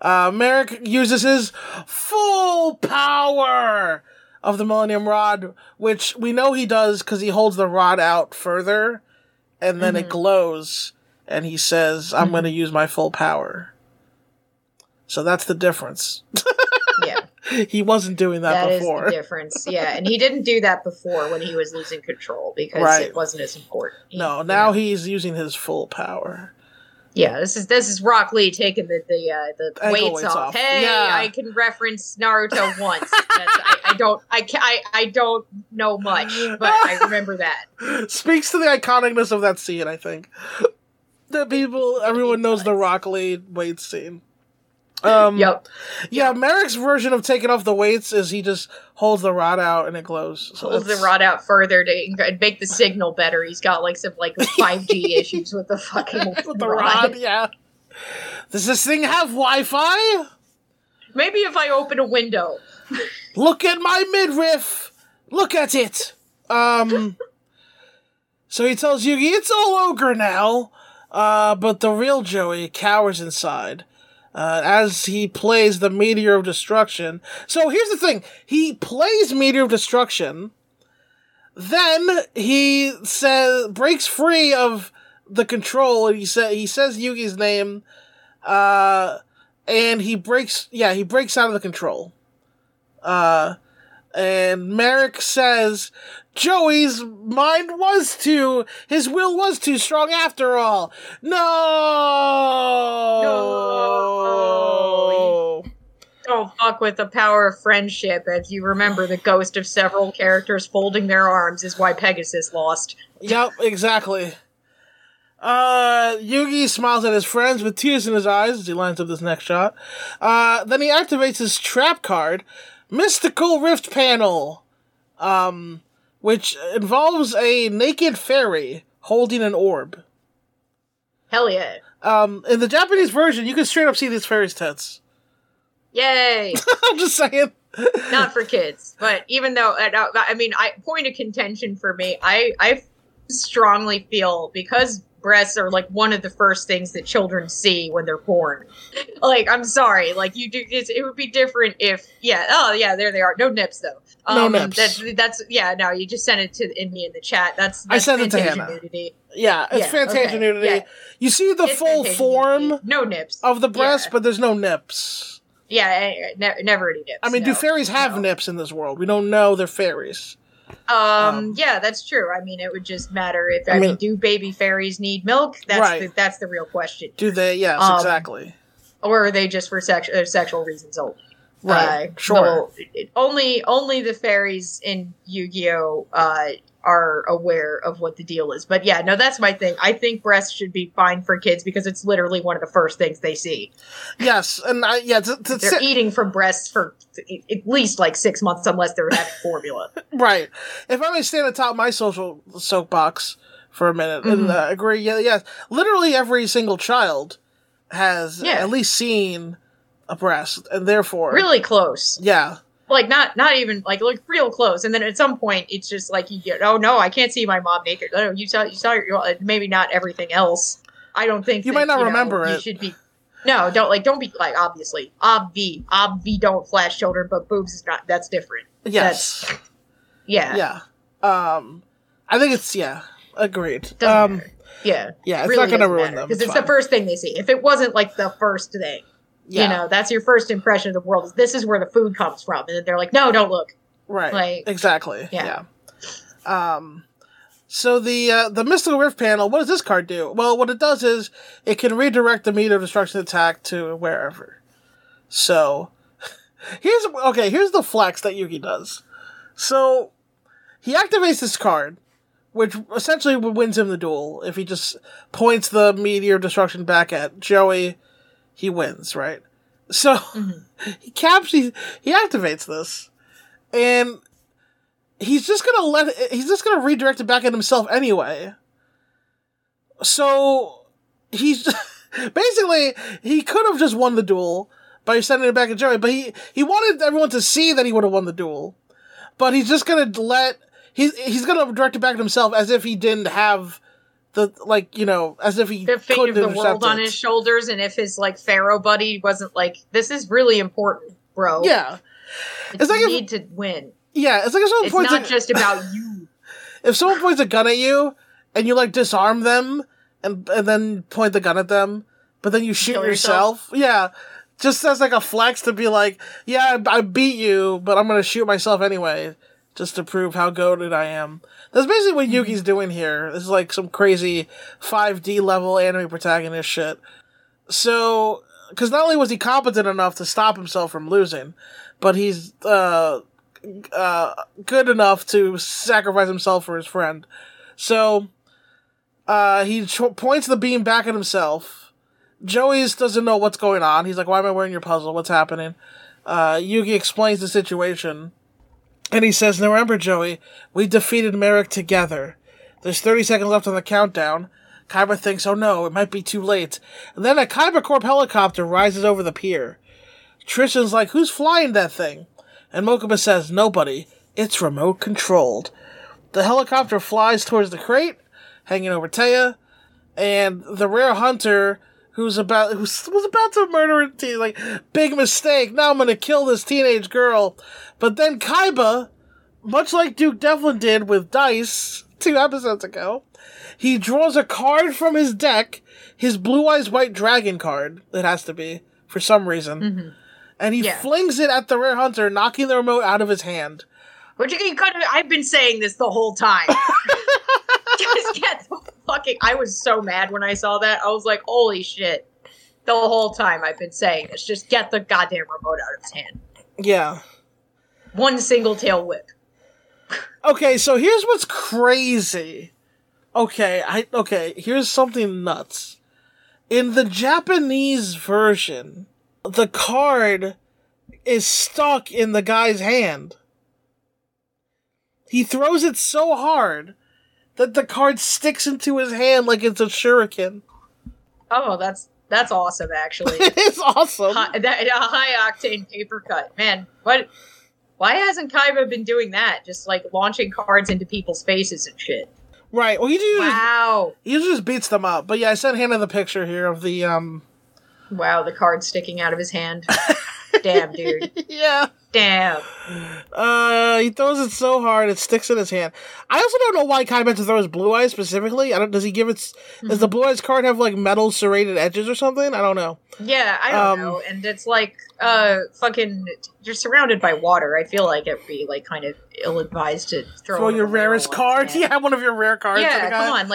Uh, Marik uses his full power of the Millennium Rod, which we know he does because he holds the rod out further, and then it glows, and he says, "I'm going to use my full power." So that's the difference. Yeah, he wasn't doing that, that is before. the difference. Yeah, and he didn't do that before when he was losing control because Right. it wasn't as important. He- no, you now know. he's using his full power. Yeah, this is this is Rock Lee taking the the uh, the Ankle weights, weights off. off. Hey, Yeah. I can reference Naruto once. I, I don't I, I I don't know much, but I remember that. Speaks to the iconicness of that scene, I think. The people, everyone knows the Rock Lee weight scene. Um, Yep. Yeah, Marik's version of taking off the weights is he just holds the rod out and it glows. So Pulls the rod out further to make the signal better. He's got like some like five G issues with the fucking with the rod. Yeah. Does this thing have Wi-Fi? Maybe if I open a window. Look at my midriff. Look at it. Um. so he tells Yugi it's all ogre now. Uh, but the real Joey cowers inside. Uh, as he plays the Meteor of Destruction. So here's the thing. He plays Meteor of Destruction. Then he says breaks free of the control and he sa- he says Yugi's name. Uh, and he breaks yeah, he breaks out of the control. Uh, and Marik says Joey's mind was too, his will was too strong after all. No. Don't with the power of friendship. If you remember, the ghost of several characters folding their arms is why Pegasus lost. Yep, exactly. Uh, Yugi smiles at his friends with tears in his eyes as he lines up this next shot. Uh, then he activates his trap card, Mystical Refpanel, um, which involves a naked fairy holding an orb. Hell yeah. Um, in the Japanese version, you can straight up see these fairies' tits. Yay! I'm just saying. Not for kids, but even though I mean, I point of contention for me, I I strongly feel because breasts are like one of the first things that children see when they're born. Like, I'm sorry, like you do, it's, it would be different if yeah, oh yeah, there they are, no nips though. No Um, nips. That's that's yeah, no, you just sent it to in me in the chat. That's, I that's sent it to Hannah. nudity. Yeah, it's Yeah, Fantasia okay, nudity. yeah. You see the It's full form nudity. no nips of the breast, Yeah. but there's no nips. Yeah, ne- never any nips. I mean, no. do fairies have no. nips in this world? We don't know they're fairies. Um, Um, yeah, that's true. I mean, it would just matter if I I, mean- mean, do baby fairies need milk? That's Right. the, that's the real question. Do they? Yes, Um, exactly. Or are they just for sex, uh, sexual reasons only? Right. Uh, sure. well, only only the fairies in Yu-Gi-Oh uh, are aware of what the deal is. But yeah, no, that's my thing. I think breasts should be fine for kids because it's literally one of the first things they see. yes, and I, yeah, to, to They're say- eating from breasts for at least like six months, unless they're having formula. right. If I may stand atop my social soapbox for a minute and Mhm. uh, agree, yeah, yeah, literally every single child has Yeah. at least seen a breast, and therefore, really close. yeah, like not not even like like real close and then at some point it's just like you get oh no i can't see my mom naked oh you saw you saw your maybe not everything else i don't think You that, might not know, remember you it. should be no don't like don't be like obviously obvi obvi don't flash children but boobs is not that's different yes, yeah yeah. Um, I think it's yeah, agreed. doesn't Um, matter. yeah yeah, it's really not to ruin matter, them because it's fine. the first thing they see if it wasn't like the first thing Yeah, you know that's your first impression of the world is this is where the food comes from and they're like no don't look right. like Exactly. Yeah. Yeah. Um so the uh, the mystical refpanel, what does this card do? Well, what it does is it can redirect the meteor of destruction attack to wherever. So here's okay, here's the flex that Yugi does. So he activates this card, which essentially wins him the duel. If he just points the meteor of destruction back at Joey, he wins, right? So Mhm. he caps he, he activates this and he's just gonna let he's just gonna redirect it back at himself anyway so he's basically he could have just won the duel by sending it back at joey but he he wanted everyone to see that he would have won the duel but he's just gonna let he's he's gonna direct it back at himself as if he didn't have the like you know as if he the fate couldn't of the world on his shoulders, and if his like pharaoh buddy wasn't like, "This is really important, bro. Yeah, It's like you need to win. yeah. It's like if someone It's points not a, just about you." if someone points a gun at you and you like disarm them and and then point the gun at them, but then you shoot Kill yourself. Yeah, just as like a flex to be like, yeah, I, I beat you, but I'm gonna shoot myself anyway, just to prove how goaded I am. That's basically what Yugi's doing here. This is like some crazy 5D level anime protagonist shit. So, because not only was he competent enough to stop himself from losing, but he's uh, uh, good enough to sacrifice himself for his friend. So, uh, he points the beam back at himself. Joey's doesn't know what's going on. He's like, "Why am I wearing your puzzle? What's happening?" Uh, Yugi explains the situation, and he says, "Now remember, Joey, we defeated Marik together. There's 30 seconds left on the countdown." Kaiba thinks, "Oh no, it might be too late." And then a Kaiba Corp helicopter rises over the pier. Tristan's like, "Who's flying that thing?" And Mokuba says, "Nobody. It's remote controlled." The helicopter flies towards the crate, hanging over Téa, and the rare hunter who's about who was about to murder a teen, like big mistake. Now I'm gonna kill this teenage girl, but then Kaiba, much like Duke Devlin did with Dice two episodes ago, he draws a card from his deck, his Blue Eyes White Dragon card. It has to be for some reason, mm-hmm. and he Yeah. flings it at the rare hunter, knocking the remote out of his hand. Which you kind of, I've been saying this the whole time. Just get the fucking. I was so mad when I saw that. I was like, holy shit. The whole time I've been saying this. Just get the goddamn remote out of his hand. Yeah. One single tail whip. Okay, so here's what's crazy. Okay, I okay, here's something nuts. In the Japanese version, the card is stuck in the guy's hand. He throws it so hard that the card sticks into his hand like it's a shuriken. Oh, that's that's awesome, actually. it's awesome. high, that, a high octane paper cut. Man, what? Why hasn't Kaiba been doing that? Just like launching cards into people's faces and shit. Right. Well, he usually, Wow. he just beats them up. But yeah, I sent Hannah the picture here of the um. Wow, the card sticking out of his hand. Damn, dude. Yeah. Damn. Uh, he throws it so hard it sticks in his hand. I also don't know why Kaiba throws blue eyes specifically. I don't. Does he give it? Does the blue eyes card have like metal serrated edges or something? I don't know. Yeah, I don't Um, know. And it's like, uh, fucking, you're surrounded by water. I feel like it'd be like kind of ill advised to throw, Throw your rarest on his card. hand. Yeah, one of your rare cards. to Yeah, come on.